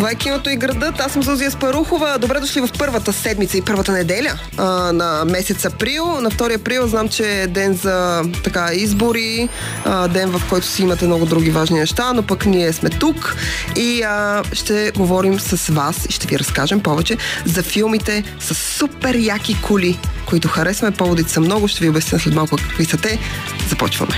Това е киното и градът. Аз съм Зузия Спарухова. Добре дошли в първата седмица и първата неделя а, на месец април. На 2 април знам, че е ден за така избори, а, ден в който си имате много други важни неща, но пък ние сме тук и а, ще говорим с вас и ще ви разкажем повече за филмите с супер яки коли, които харесваме. Поводите са много. Ще ви обясня след малко какви са те. Започваме.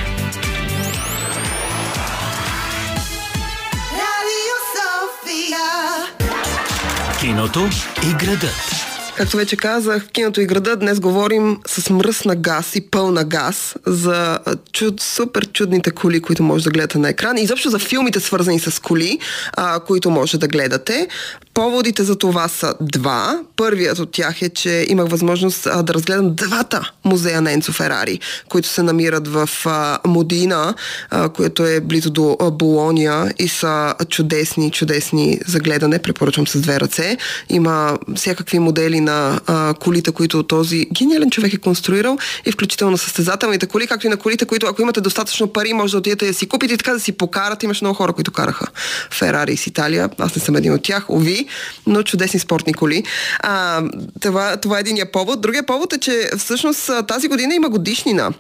Киното и градът. Както вече казах, в киното и града днес говорим с мръсна газ и пълна газ за чуд, супер чудните коли, които може да гледате на екран и изобщо за филмите свързани с коли, а, които може да гледате. Поводите за това са два. Първият от тях е, че имах възможност а, да разгледам двата музея на Енцо Ферари, които се намират в а, Модина, а, което е близо до а, Болония и са чудесни, чудесни за гледане. Препоръчвам с две ръце. Има всякакви модели на а, колите, които този гениален човек е конструирал и включително състезателните коли, както и на колите, които ако имате достатъчно пари, може да отидете да си купите и така да си покарат. Имаш много хора, които караха Ферари с Италия. Аз не съм един от тях, ови, но чудесни спортни коли. А, това, това е единия повод. Другия повод е, че всъщност тази година има годишнина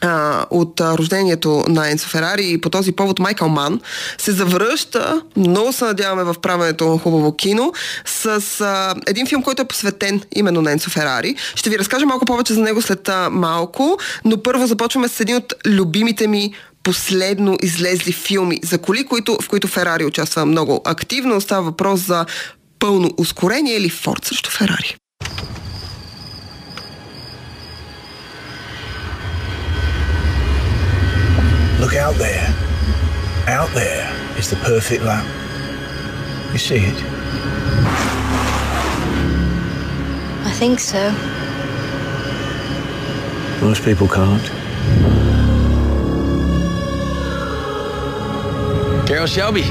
а, от а, рождението на Енцо Ферари и по този повод Майкъл Ман се завръща, много се надяваме в правенето на хубаво кино, с а, един филм, който е посветен именно на Енцо Ферари. Ще ви разкажа малко повече за него след а, малко, но първо започваме с един от любимите ми последно излезли филми за коли, които, в които Ферари участва много активно. Става въпрос за пълно ускорение или Форд срещу Ферари. Look out there. Out there is the perfect lap. You see it? I think so. Most people can't. Carol Shelby.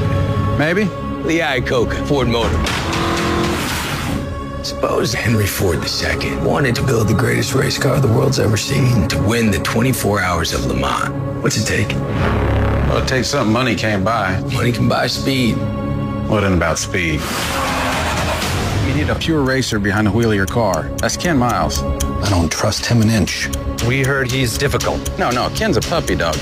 Maybe. Lee Iacocca, Ford Motor. Suppose Henry Ford II wanted to build the greatest race car the world's ever seen to win the 24 hours of Le Mans. What's it take? Well, it takes something money can't buy. Money can buy speed. What in about speed? You need a pure racer behind the wheel of your car. That's Ken Miles. I don't trust him an inch. We heard he's difficult. No, no, Ken's a puppy dog.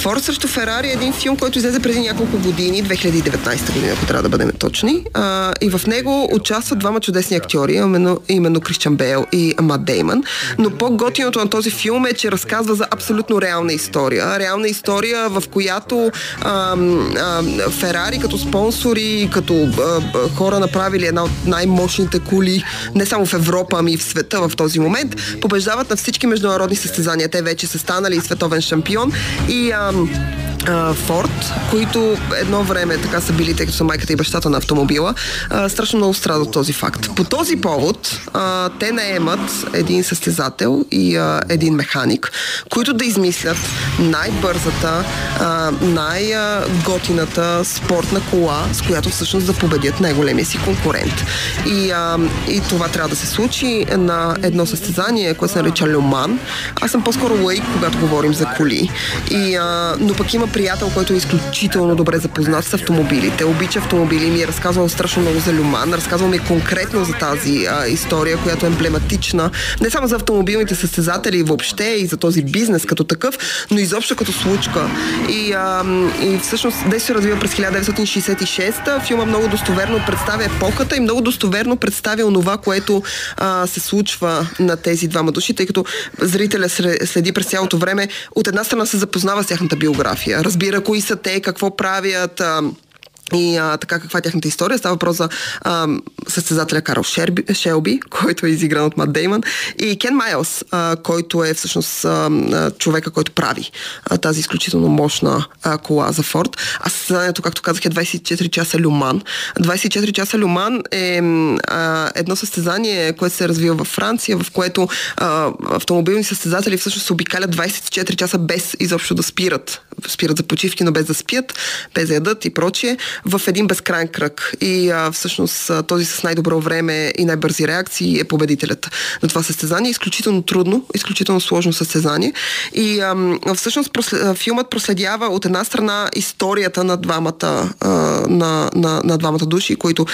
Форд срещу Ферари е един филм, който излезе преди няколко години, 2019 година, ако трябва да бъдем точни. А, и в него участват двама чудесни актьори, именно, именно Кристиан Бейл и Мат Деймън. Но по-готиното на този филм е, че разказва за абсолютно реална история. Реална история, в която а, а, Ферари като спонсори, като а, хора направили една от най-мощните коли, не само в Европа, ами и в света в този момент, побеждават на всички международни състезания. Те вече са станали световен шампион и а, Um, Форд, които едно време така са били, тъй като са майката и бащата на автомобила, а, страшно много страдат от този факт. По този повод а, те наемат един състезател и а, един механик, които да измислят най-бързата, най-готината спортна кола, с която всъщност да победят най-големия си конкурент. И, а, и това трябва да се случи на едно състезание, което се нарича Люман. Аз съм по-скоро лайк, когато говорим за коли. И, а, но пък има приятел, който е изключително добре запознат с автомобилите, обича автомобили, ми е разказвал страшно много за Люман, разказвал ми конкретно за тази а, история, която е емблематична не само за автомобилните състезатели въобще и за този бизнес като такъв, но изобщо като случка. И, а, и всъщност днес се развива през 1966. Филма много достоверно представя епохата и много достоверно представя онова, което а, се случва на тези двама души, тъй като зрителя следи през цялото време. От една страна се запознава с тяхната биография, разбира кои са те, какво правят, и а, така каква е тяхната история. Става въпрос за а, състезателя Карл Шерби, Шелби, който е изигран от Мат Деймън, и Кен Майлс, а, който е всъщност а, човека, който прави а, тази изключително мощна а, кола за Форд. А състезанието, както казах, е 24 часа Люман. 24 часа Люман е а, едно състезание, което се развива във Франция, в което а, автомобилни състезатели всъщност обикалят 24 часа без изобщо да спират. Спират за почивки, но без да спят, без да ядат и прочие в един безкрайен кръг. И а, всъщност този с най-добро време и най-бързи реакции е победителят на това състезание. Изключително трудно, изключително сложно състезание. И а, всъщност прослед, филмът проследява от една страна историята на двамата, а, на, на, на двамата души, които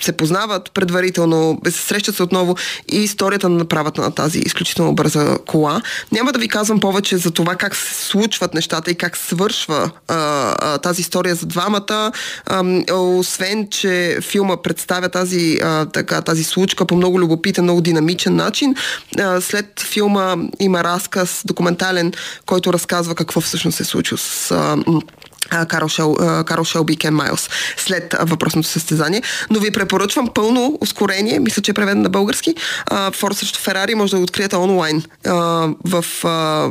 се познават предварително, се срещат се отново и историята на направата на тази изключително бърза кола. Няма да ви казвам повече за това как се случват нещата и как свършва а, а, тази история за двамата. Освен, че филма представя тази, така, тази случка по много любопитен, много динамичен начин. След филма има разказ, документален, който разказва какво всъщност се е случило с Карл Шелби и Кен Майлс след въпросното състезание. Но ви препоръчвам пълно ускорение, мисля, че е преведен на български. Форд срещу Ферари може да го откриете онлайн. В,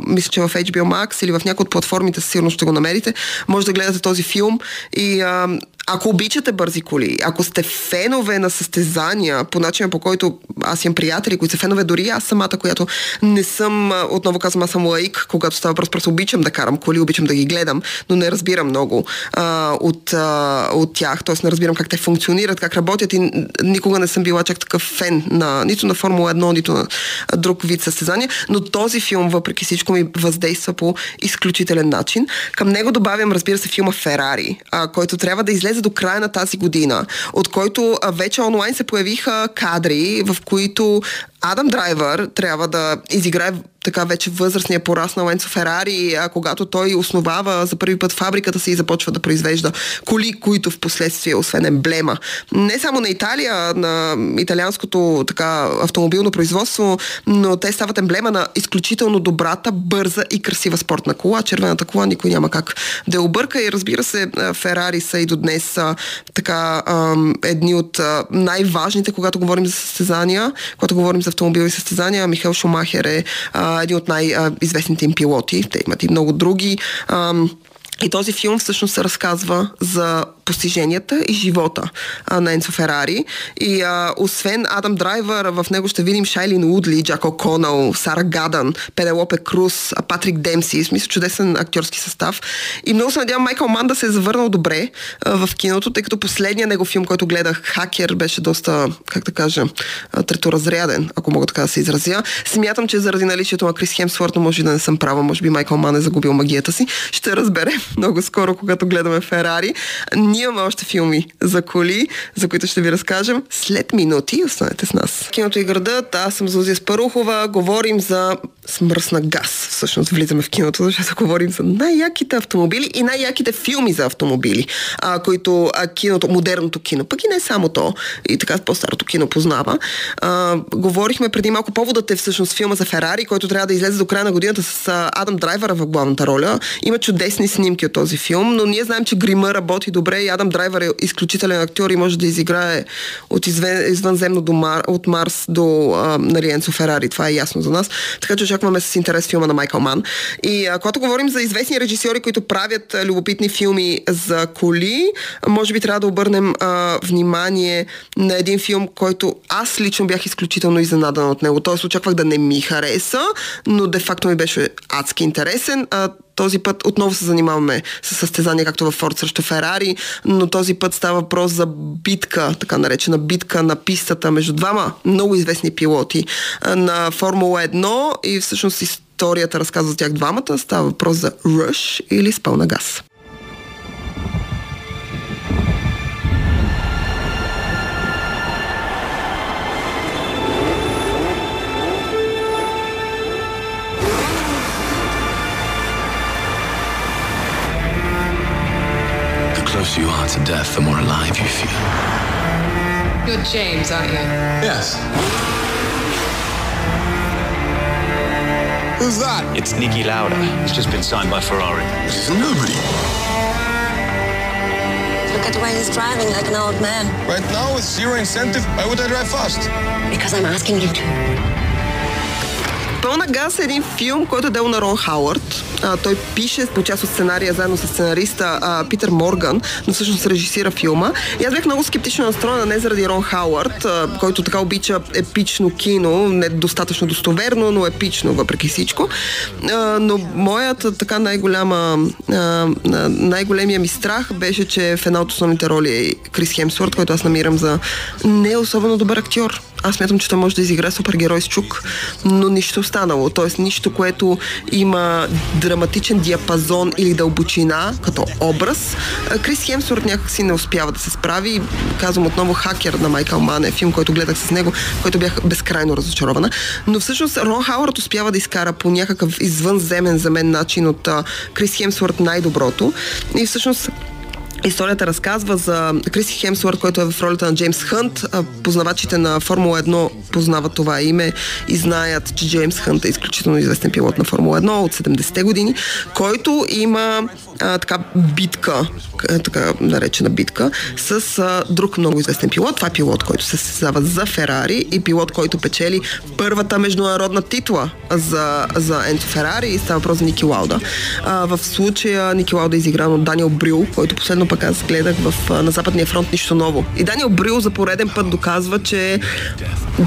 мисля, че в HBO Max или в някои от платформите сигурно ще го намерите. Може да гледате този филм и ако обичате бързи коли, ако сте фенове на състезания, по начина по който аз имам приятели, които са фенове, дори аз самата, която не съм, отново казвам, аз съм лаик, когато става въпрос, просто обичам да карам коли, обичам да ги гледам, но не разбирам много а, от, а, от тях, т.е. не разбирам как те функционират, как работят и никога не съм била чак такъв фен на нито на Формула 1, нито на друг вид състезания, но този филм, въпреки всичко, ми въздейства по изключителен начин. Към него добавям, разбира се, филма Ферари, а, който трябва да излезе излезе до края на тази година, от който вече онлайн се появиха кадри, в които Адам Драйвер трябва да изиграе така вече възрастния пораснал Енцо Ферари, а когато той основава за първи път фабриката си и започва да произвежда коли, които в последствие, освен емблема, не само на Италия, на италианското така автомобилно производство, но те стават емблема на изключително добрата, бърза и красива спортна кола. Червената кола никой няма как да обърка и разбира се, Ферари са и до днес така едни от най-важните, когато говорим за състезания, когато говорим за автомобилни състезания. Михаил Шумахер е а, един от най-известните им пилоти. Те имат и много други. А, и този филм всъщност се разказва за постиженията и живота а, на Енцо Ферари. И а, освен Адам Драйвер, в него ще видим Шайлин Удли, Джак О'Конъл, Сара Гадан, Пенелопе Круз, Патрик Демси. Смисъл чудесен актьорски състав. И много се надявам Майкъл Ман да се е завърнал добре а, в киното, тъй като последният него филм, който гледах, Хакер, беше доста, как да кажа, треторазряден, ако мога така да се изразя. Смятам, че заради наличието на Крис Хемсворт, може да не съм права, може би Майкъл Ман е загубил магията си. Ще разберем много скоро, когато гледаме Ферари. Ние имаме още филми за коли, за които ще ви разкажем след минути. Останете с нас. Киното и градът, аз съм Зузия Спарухова. Говорим за смръсна газ. Всъщност влизаме в киното, защото говорим за най-яките автомобили и най-яките филми за автомобили, а, които а, киното, модерното кино, пък и не само то, и така по-старото кино познава. А, говорихме преди малко, поводът е всъщност филма за Ферари, който трябва да излезе до края на годината с а, Адам Драйвера в главната роля. Има чудесни снимки от този филм, но ние знаем, че грима работи добре и Адам Драйвер е изключителен актьор и може да изиграе от извън, извънземно до Мар, от Марс до а, нали, Енцо Ферари. Това е ясно за нас. Така че очакваме с интерес филма на Майкъл Ман. И а, когато говорим за известни режисьори, които правят а, любопитни филми за коли, може би трябва да обърнем а, внимание на един филм, който аз лично бях изключително изненадан от него. Тоест очаквах да не ми хареса, но де-факто ми беше адски интересен. А, този път отново се занимаваме с състезания, както във Форд срещу Ферари, но този път става въпрос за битка, така наречена битка на пистата между двама много известни пилоти на Формула 1 и всъщност историята разказва за тях двамата. Става въпрос за Rush или с пълна газ. closer you are to death, the more alive you feel. You're James, aren't you? Yes. Who's that? It's Nicky Lauda. He's just been signed by Ferrari. He's a nobody. Look at the way he's driving like an old man. Right now, with zero incentive, why would I drive fast? Because I'm asking you to. Пълна газ е един филм, който е дел на Рон Хауърд. А, той пише по част от сценария заедно с сценариста а, Питър Морган, но всъщност режисира филма. И аз бях много скептично настроена, не заради Рон Хауърд, а, който така обича епично кино, не достатъчно достоверно, но епично въпреки всичко. А, но моята така най-голяма, а, най-големия ми страх беше, че в една от основните роли е Крис Хемсворт, който аз намирам за не особено добър актьор. Аз смятам, че той може да изиграе супергерой с чук, но нищо останало. Тоест нищо, което има драматичен диапазон или дълбочина като образ. Крис Хемсворт някакси не успява да се справи. Казвам отново Хакер на Майкъл Мане, филм, който гледах с него, който бях безкрайно разочарована. Но всъщност Рон Хауърд успява да изкара по някакъв извънземен за мен начин от Крис Хемсворт най-доброто. И всъщност Историята разказва за Криси Хемсуърт, който е в ролята на Джеймс Хънт. Познавачите на Формула 1 познават това име и знаят, че Джеймс Хънт е изключително известен пилот на Формула 1 от 70-те години, който има а, така битка, така наречена битка, с а, друг много известен пилот. Това е пилот, който се състезава за Ферари и пилот, който печели първата международна титла за, за Енцо Ферари и става въпрос за Ники Лауда. А, в случая Ники Лауда е изигран от Даниел Брил, който последно пък аз гледах в, на Западния фронт нищо ново. И Даниел Брил за пореден път доказва, че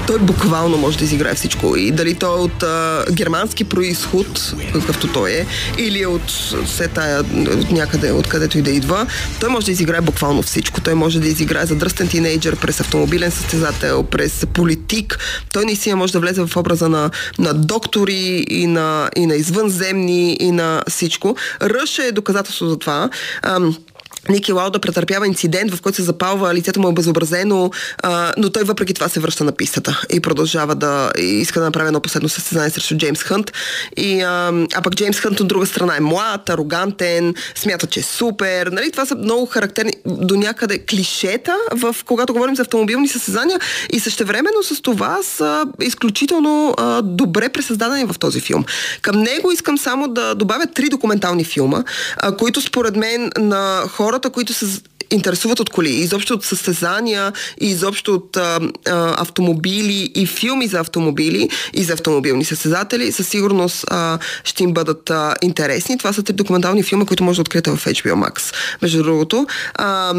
той буквално може да изиграе всичко. И дали той е от а, германски происход, какъвто той е, или е от все тая от някъде, откъдето и да идва, той може да изиграе буквално всичко. Той може да изиграе задръстен тинейджър през автомобилен състезател, през политик. Той наистина може да влезе в образа на, на доктори и на, и на извънземни и на всичко. Ръш е доказателство за това. Ам, Ники Лауда претърпява инцидент, в който се запалва, лицето му е обезобразено, а, но той въпреки това се връща на пистата и продължава да иска да направи едно последно състезание срещу Джеймс Хънт. И, а, а пък Джеймс Хънт от друга страна е млад, арогантен, смята, че е супер. Нали? Това са много характерни до някъде клишета, в, когато говорим за автомобилни състезания и същевременно с това са изключително а, добре пресъздадени в този филм. Към него искам само да добавя три документални филма, а, които според мен на хора хората, които се интересуват от коли, изобщо от състезания, изобщо от а, а, автомобили и филми за автомобили и за автомобилни състезатели, със сигурност а, ще им бъдат а, интересни. Това са три документални филма, които може да откриете в HBO Max. Между другото, а,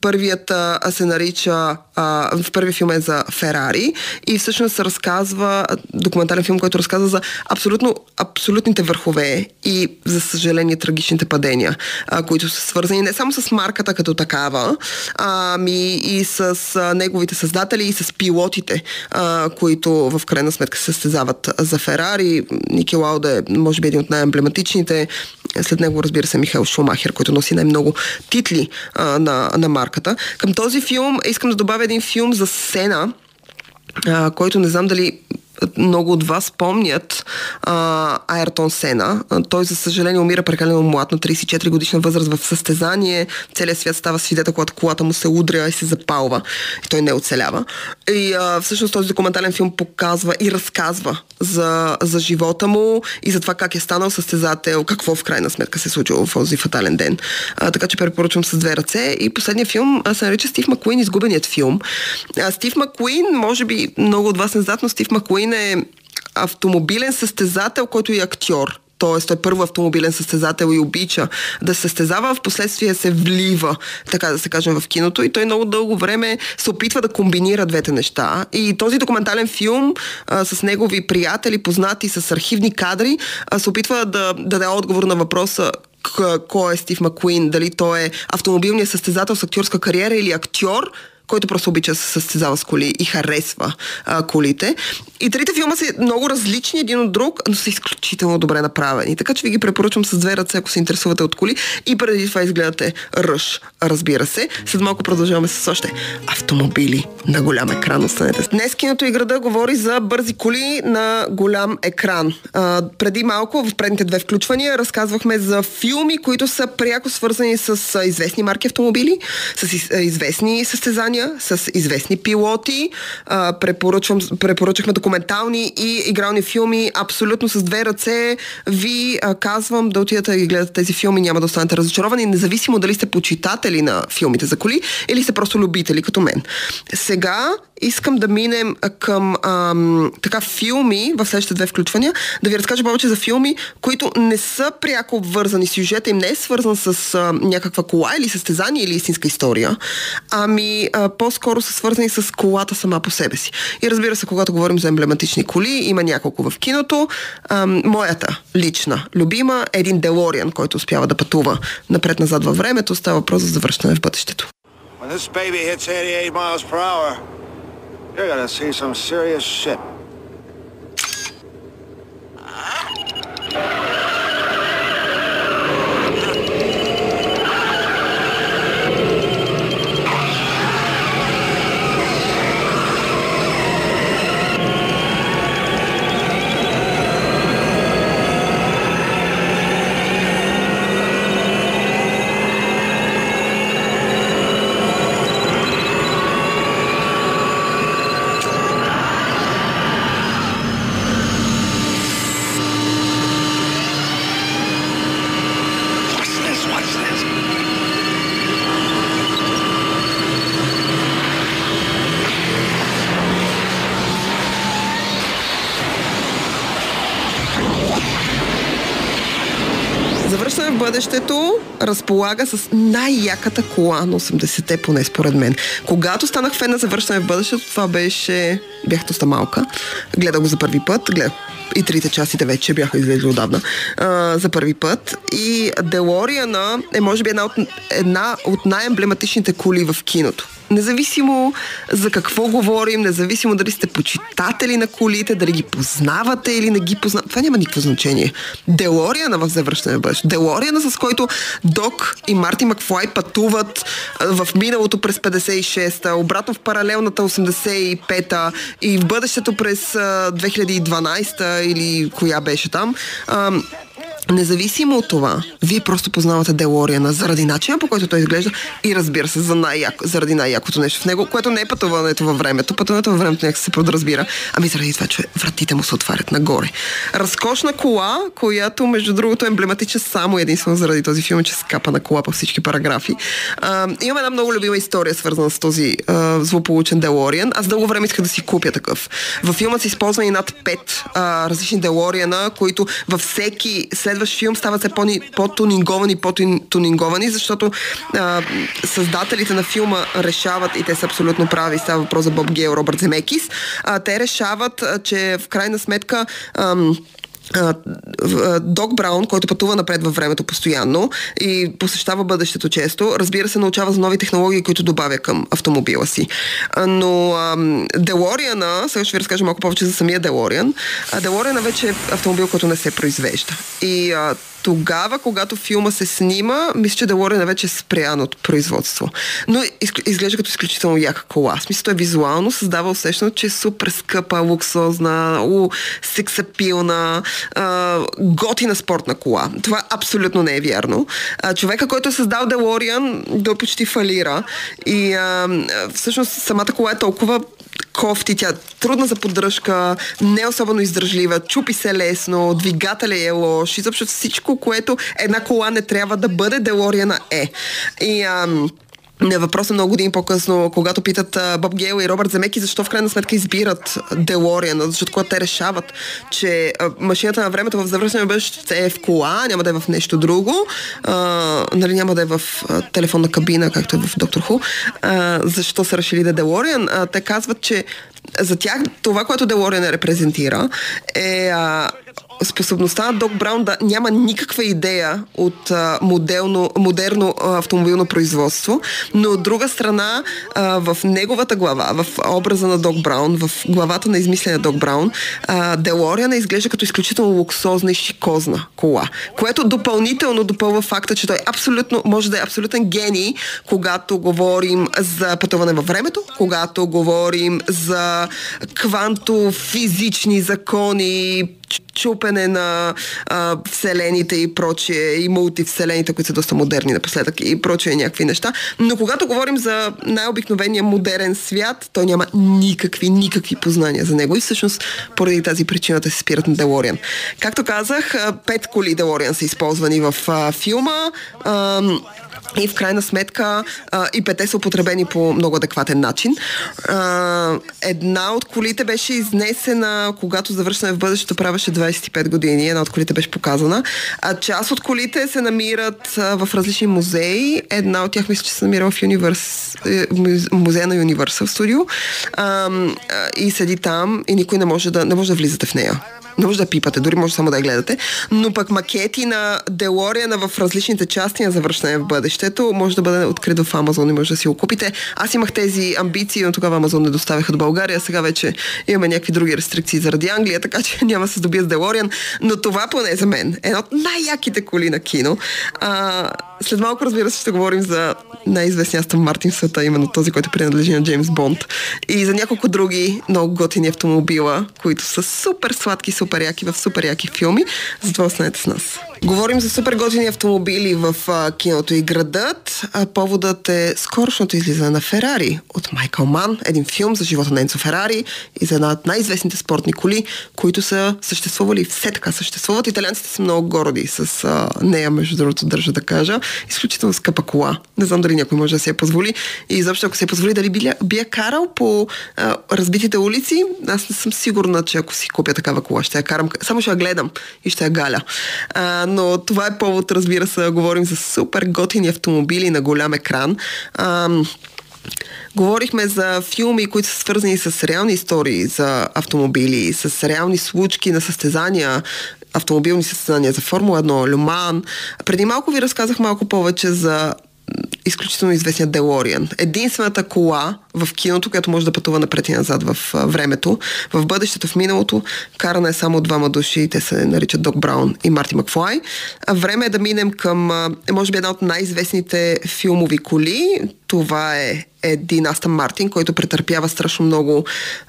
първият а, се нарича а, в първи филм е за Ферари и всъщност разказва документален филм, който разказва за абсолютно, абсолютните върхове и за съжаление трагичните падения, които са свързани не само с марката като такава, ами и с неговите създатели и с пилотите, а, които в крайна сметка се състезават за Ферари. Ники Лауда е, може би, един от най-емблематичните. След него, разбира се, Михаил Шумахер, който носи най-много титли а, на, на марката. Към този филм искам да добавя един филм за сцена, а, който не знам дали много от вас помнят а, Айртон Сена. Той, за съжаление, умира прекалено млад на 34 годишна възраст в състезание. Целият свят става свидетел, когато колата му се удря и се запалва. И той не оцелява. И а, всъщност този документален филм показва и разказва за, за живота му и за това как е станал състезател, какво в крайна сметка се е случило в този фатален ден. А, така че препоръчвам с две ръце. И последният филм а, се нарича Стив Макуин, изгубеният филм. А, Стив Макуин, може би много от вас не знаят, но Стив Макуин е автомобилен състезател, който е актьор. Тоест, той е първо автомобилен състезател и обича да състезава, в последствие се влива, така да се кажем, в киното и той много дълго време се опитва да комбинира двете неща. И този документален филм а, с негови приятели, познати с архивни кадри, а, се опитва да, да даде отговор на въпроса кой е Стив Макуин, дали той е автомобилният състезател с актьорска кариера или актьор, който просто обича се състезава с коли и харесва а, колите. И трите филма са много различни един от друг, но са изключително добре направени. Така че ви ги препоръчвам с две ръце, ако се интересувате от коли. И преди това изгледате Ръж, разбира се. След малко продължаваме с още автомобили на голям екран. Останете. Днес киното и града говори за бързи коли на голям екран. А, преди малко, в предните две включвания, разказвахме за филми, които са пряко свързани с известни марки автомобили, с известни състезания пътувания с известни пилоти. А, препоръчвам, препоръчахме документални и игрални филми. Абсолютно с две ръце ви а, казвам да отидете да ги гледате тези филми, няма да останете разочаровани, независимо дали сте почитатели на филмите за коли или сте просто любители като мен. Сега искам да минем към ам, така филми в следващите две включвания, да ви разкажа повече за филми, които не са пряко обвързани. Сюжета им не е свързан с а, някаква кола или състезание или истинска история, ами а, по-скоро са свързани с колата сама по себе си. И разбира се, когато говорим за емблематични коли, има няколко в киното. Ам, моята лична любима е един Делориан, който успява да пътува напред-назад във времето. Става въпрос за завръщане в бъдещето. When this baby hits 88 miles per hour, you're gonna see some serious shit. Watch this, watch this. Завръщане в бъдещето разполага с най-яката кола на 80-те, поне според мен. Когато станах фен на Завръщане в бъдещето, това беше... Бях доста малка. Гледах го за първи път. Гледах и трите частите вече бяха излезли отдавна а, за първи път. И Делориана е може би една от, една от най-емблематичните коли в киното. Независимо за какво говорим, независимо дали сте почитатели на колите, дали ги познавате или не ги познавате, това няма никакво значение. Делориана в завръщане в бъдеще. Делориана, с който Док и Марти Макфлай пътуват в миналото през 56-та, обратно в паралелната 85-та и в бъдещето през а, 2012-та или коя беше там. Независимо от това, вие просто познавате Делориана заради начина по който той изглежда и разбира се за най-яко, заради най-якото нещо в него, което не е пътуването във времето. Пътуването във времето някак се подразбира, ами заради това, че вратите му се отварят нагоре. Разкошна кола, която между другото е емблематична само единствено заради този филм, че скапа на кола по всички параграфи. А, имам една много любима история, свързана с този а, злополучен Делориан. Аз дълго време исках да си купя такъв. Във филма са използвани над пет а, различни Делориана, които във всеки следващ филм стават все по- по-тунинговани, по-тунинговани, защото а, създателите на филма решават, и те са абсолютно прави, става въпрос за Боб Гейл, Робърт Земекис, а, те решават, че в крайна сметка ам, Док Браун, който пътува напред във времето постоянно и посещава бъдещето често, разбира се, научава за нови технологии, които добавя към автомобила си. Но Делориана, сега ще ви разкажа малко повече за самия Делориан, а, Делориана вече е автомобил, който не се произвежда. И а, тогава, когато филма се снима, мисля, че Делориан е вече спрян от производство. Но изглежда като изключително яка кола. Смисъл, той визуално създава усещането, че е супер скъпа, луксозна, сексапилна, готина спортна кола. Това абсолютно не е вярно. А, човека, който е създал Делориан, той почти фалира. И а, всъщност самата кола е толкова кофти, тя е трудна за поддръжка, не особено издържлива, чупи се лесно, двигателя е лош, изобщо всичко, което една кола не трябва да бъде, Делориана е. И ам, на въпроса много години по-късно, когато питат Боб Гейл и Робърт Земеки защо в крайна сметка избират Делориана, защото когато те решават, че машината на времето в завършване бъдеще е в кола, няма да е в нещо друго, а, нали, няма да е в телефонна кабина, както е в Доктор Ху, а, защо са решили да е Делориан, а, те казват, че за тях това, което Делориан репрезентира е а, способността на Док Браун да няма никаква идея от а, моделно, модерно а, автомобилно производство, но от друга страна а, в неговата глава, в образа на Док Браун, в главата на измисления Док Браун, а, Делориана изглежда като изключително луксозна и шикозна кола, което допълнително допълва факта, че той абсолютно, може да е абсолютен гений, когато говорим за пътуване във времето, когато говорим за квантофизични закони, чупене на а, вселените и прочие, и мултивселените, които са доста модерни напоследък и прочие някакви неща. Но когато говорим за най-обикновения модерен свят, той няма никакви, никакви познания за него и всъщност поради тази причина се спират на Делориан. Както казах, пет коли Делориан са използвани в а, филма. А, и в крайна сметка а, и пете са употребени по много адекватен начин. А, една от колите беше изнесена, когато завършване в бъдещето правеше 25 години. Една от колите беше показана. А част от колите се намират а, в различни музеи. Една от тях мисля, че се намира в Universe, е, музея на Universal Studio. А, и седи там и никой не може да, не може да влизате в нея не може да пипате, дори може само да я гледате, но пък макети на Делориана в различните части на завършване в бъдещето може да бъде открит в Амазон и може да си го купите. Аз имах тези амбиции, но тогава Амазон не доставяха до България, сега вече имаме някакви други рестрикции заради Англия, така че няма да се здобия с Делориан, но това поне за мен е една от най-яките коли на кино. А, след малко, разбира се, ще говорим за най-известния Астон Мартин в света, именно този, който принадлежи на Джеймс Бонд. И за няколко други много готини автомобила, които са супер сладки, супер яки в супер яки филми. Затова останете с нас. Говорим за супер готини автомобили в а, киното и градът. А поводът е скорошното излизане на Ферари от Майкъл Ман, един филм за живота на Енцо Ферари и за една от най-известните спортни коли, които са съществували все така съществуват. Италианците са много городи с а, нея, между другото, държа да кажа. Изключително скъпа кола. Не знам дали някой може да се я позволи. И изобщо, ако се позволи, дали би, би я карал по а, разбитите улици, аз не съм сигурна, че ако си купя такава кола, ще я карам. Само ще я гледам и ще я галя. А, но това е повод, разбира се, говорим за супер готини автомобили на голям екран. А, Говорихме за филми, които са свързани с реални истории за автомобили, с реални случки на състезания, автомобилни състезания за Формула 1, Люман. Преди малко ви разказах малко повече за изключително известния Делориан. Единствената кола в киното, която може да пътува напред и назад в времето. В бъдещето, в миналото, карана е само двама души, те се наричат Док Браун и Марти Макфлай. А време е да минем към, може би, една от най-известните филмови коли. Това е един Астън Мартин, който претърпява страшно много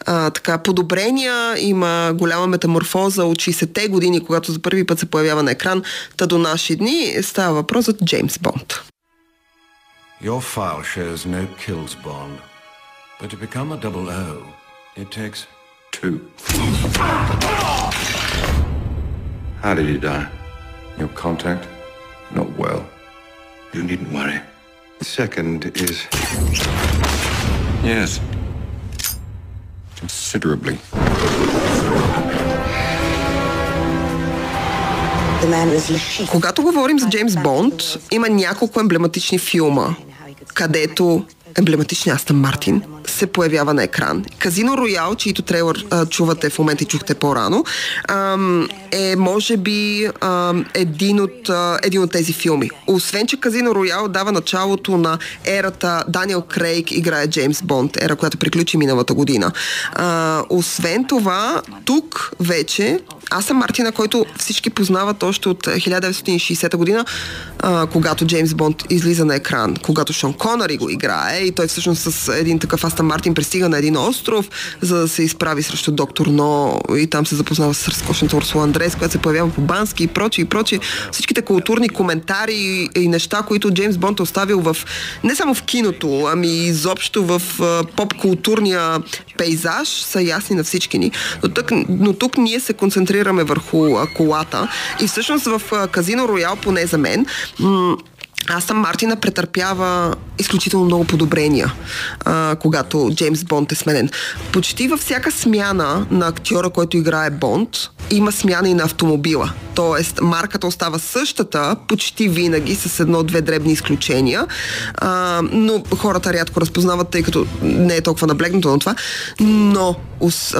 а, така, подобрения, има голяма метаморфоза от 60-те години, когато за първи път се появява на екран, та до наши дни става въпрос за Джеймс Бонд. Your file shows no kills bond. But to become a double O, it takes two. How did he die? Your contact? Not well. You needn't worry. The second is... Yes. Considerably. Когато говорим за Джеймс Бонд, има няколко емблематични филма, където емблематичния Астън Мартин се появява на екран. Казино Роял, чието трейлър а, чувате в момента и чухте по-рано, ам, е може би ам, един, от, а, един от тези филми. Освен, че Казино Роял дава началото на ерата Даниел Крейг играе Джеймс Бонд, ера, която приключи миналата година. А, освен това, тук вече аз съм Мартина, който всички познават още от 1960 година, а, когато Джеймс Бонд излиза на екран, когато Шон Конари го играе и той всъщност с един такъв Астън Мартин пристига на един остров, за да се изправи срещу доктор Но и там се запознава с разкошната Урсула Андрес, която се появява по Бански и прочи и прочи. Всичките културни коментари и, и неща, които Джеймс Бонд е оставил в не само в киното, ами изобщо в поп-културния пейзаж са ясни на всички ни. Но тук, но тук ние се концентрираме върху а, колата и всъщност в а, Казино Роял, поне за мен, м- аз съм Мартина претърпява изключително много подобрения, а, когато Джеймс Бонд е сменен. Почти във всяка смяна на актьора, който играе Бонд, има смяна и на автомобила. Тоест, марката остава същата, почти винаги, с едно-две дребни изключения, а, но хората рядко разпознават, тъй като не е толкова наблегнато на това. Но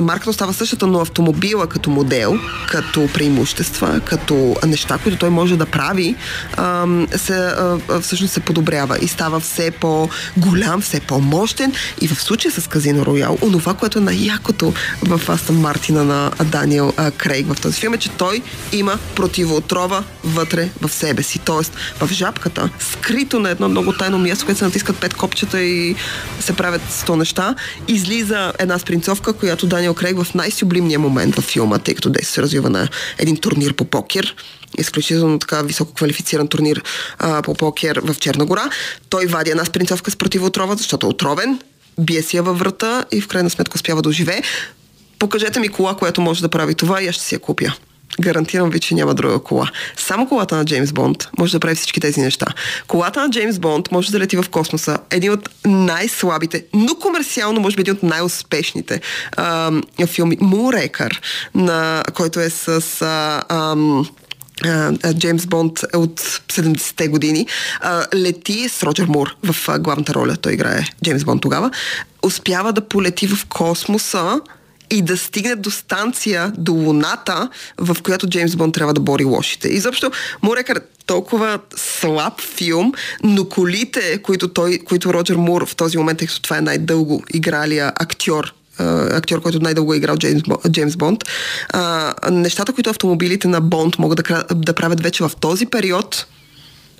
марката остава същата, но автомобила като модел, като преимущества, като неща, които той може да прави, а, се а, всъщност се подобрява и става все по-голям, все по-мощен и в случая с Казино Роял, онова, което е най-якото в Астън Мартина на Даниел Крейг в този филм е, че той има противоотрова вътре в себе си. Тоест, в жабката, скрито на едно много тайно място, където се натискат пет копчета и се правят сто неща, излиза една спринцовка, която Даниел Крейг в най-сюблимния момент в филма, тъй като действие се развива на един турнир по покер, изключително така високо квалифициран турнир а, по покер в Черна гора. Той вади една спринцовка с противоотрова, защото е отровен, бие си я във врата и в крайна сметка успява да оживее. Покажете ми кола, която може да прави това и аз ще си я купя. Гарантирам ви, че няма друга кола. Само колата на Джеймс Бонд може да прави всички тези неща. Колата на Джеймс Бонд може да лети в космоса. Един от най-слабите, но комерциално може би един от най-успешните а, филми. Мурекър, на, който е с... Ам, Джеймс Бонд е от 70-те години, а, лети с Роджер Мур в а, главната роля. Той играе Джеймс Бонд тогава. Успява да полети в космоса и да стигне до станция, до Луната, в която Джеймс Бонд трябва да бори лошите. Изобщо, Мурекър толкова слаб филм, но колите, които, той, които Роджер Мур в този момент, тъй това е най-дълго игралия актьор актьор, който най-дълго е играл Джеймс, Джеймс Бонд. А, нещата, които автомобилите на Бонд могат да, да правят вече в този период,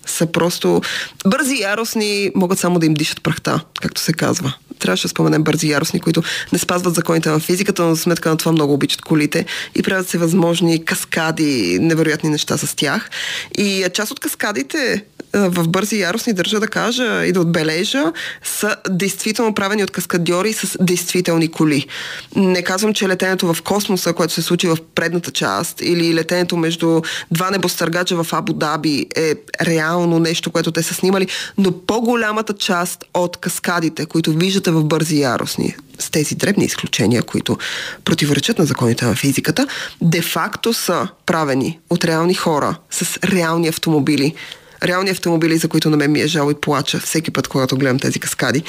са просто бързи яростни, могат само да им дишат прахта, както се казва. Трябваше да споменем бързи яростни, които не спазват законите на физиката, но за сметка на това много обичат колите и правят се възможни каскади, невероятни неща с тях. И част от каскадите в бързи яростни държа да кажа и да отбележа, са действително правени от каскадьори с действителни коли. Не казвам, че летенето в космоса, което се случи в предната част, или летенето между два небостъргача в Абу Даби е реално нещо, което те са снимали, но по-голямата част от каскадите, които виждате в бързи яростни, с тези дребни изключения, които противоречат на законите на физиката, де-факто са правени от реални хора с реални автомобили, реални автомобили, за които на мен ми е жал и плача всеки път, когато гледам тези каскади,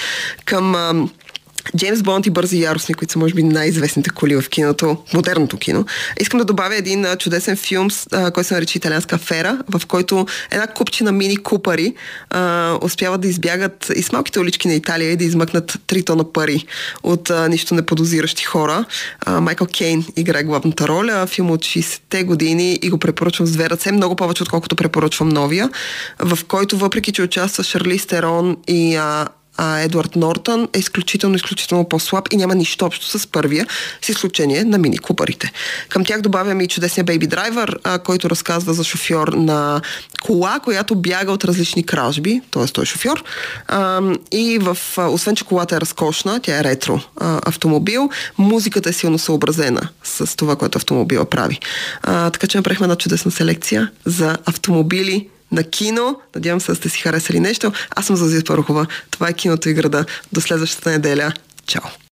към Джеймс Бонд и Бързи яростни, които са може би най-известните коли в киното, модерното кино. Искам да добавя един а, чудесен филм, а, който се нарича Италианска афера, в който една купчина мини купари а, успяват да избягат и с малките улички на Италия и да измъкнат 3 тона пари от а, нищо неподозиращи хора. А, Майкъл Кейн играе главната роля, филм от 60-те години и го препоръчвам с две ръце, много повече отколкото препоръчвам новия, в който въпреки, че участва Шарли Стерон и а, а Едвард Нортън е изключително, изключително по-слаб и няма нищо общо с първия, с изключение на мини купарите. Към тях добавям и чудесния Driver, а, който разказва за шофьор на кола, която бяга от различни кражби, т.е. той е шофьор. А, и в, а, освен, че колата е разкошна, тя е ретро а, автомобил, музиката е силно съобразена с това, което автомобила прави. А, така че направихме една чудесна селекция за автомобили, на кино. Надявам се да сте си харесали нещо. Аз съм Зазия Парухова. Това е киното и града. До следващата неделя. Чао!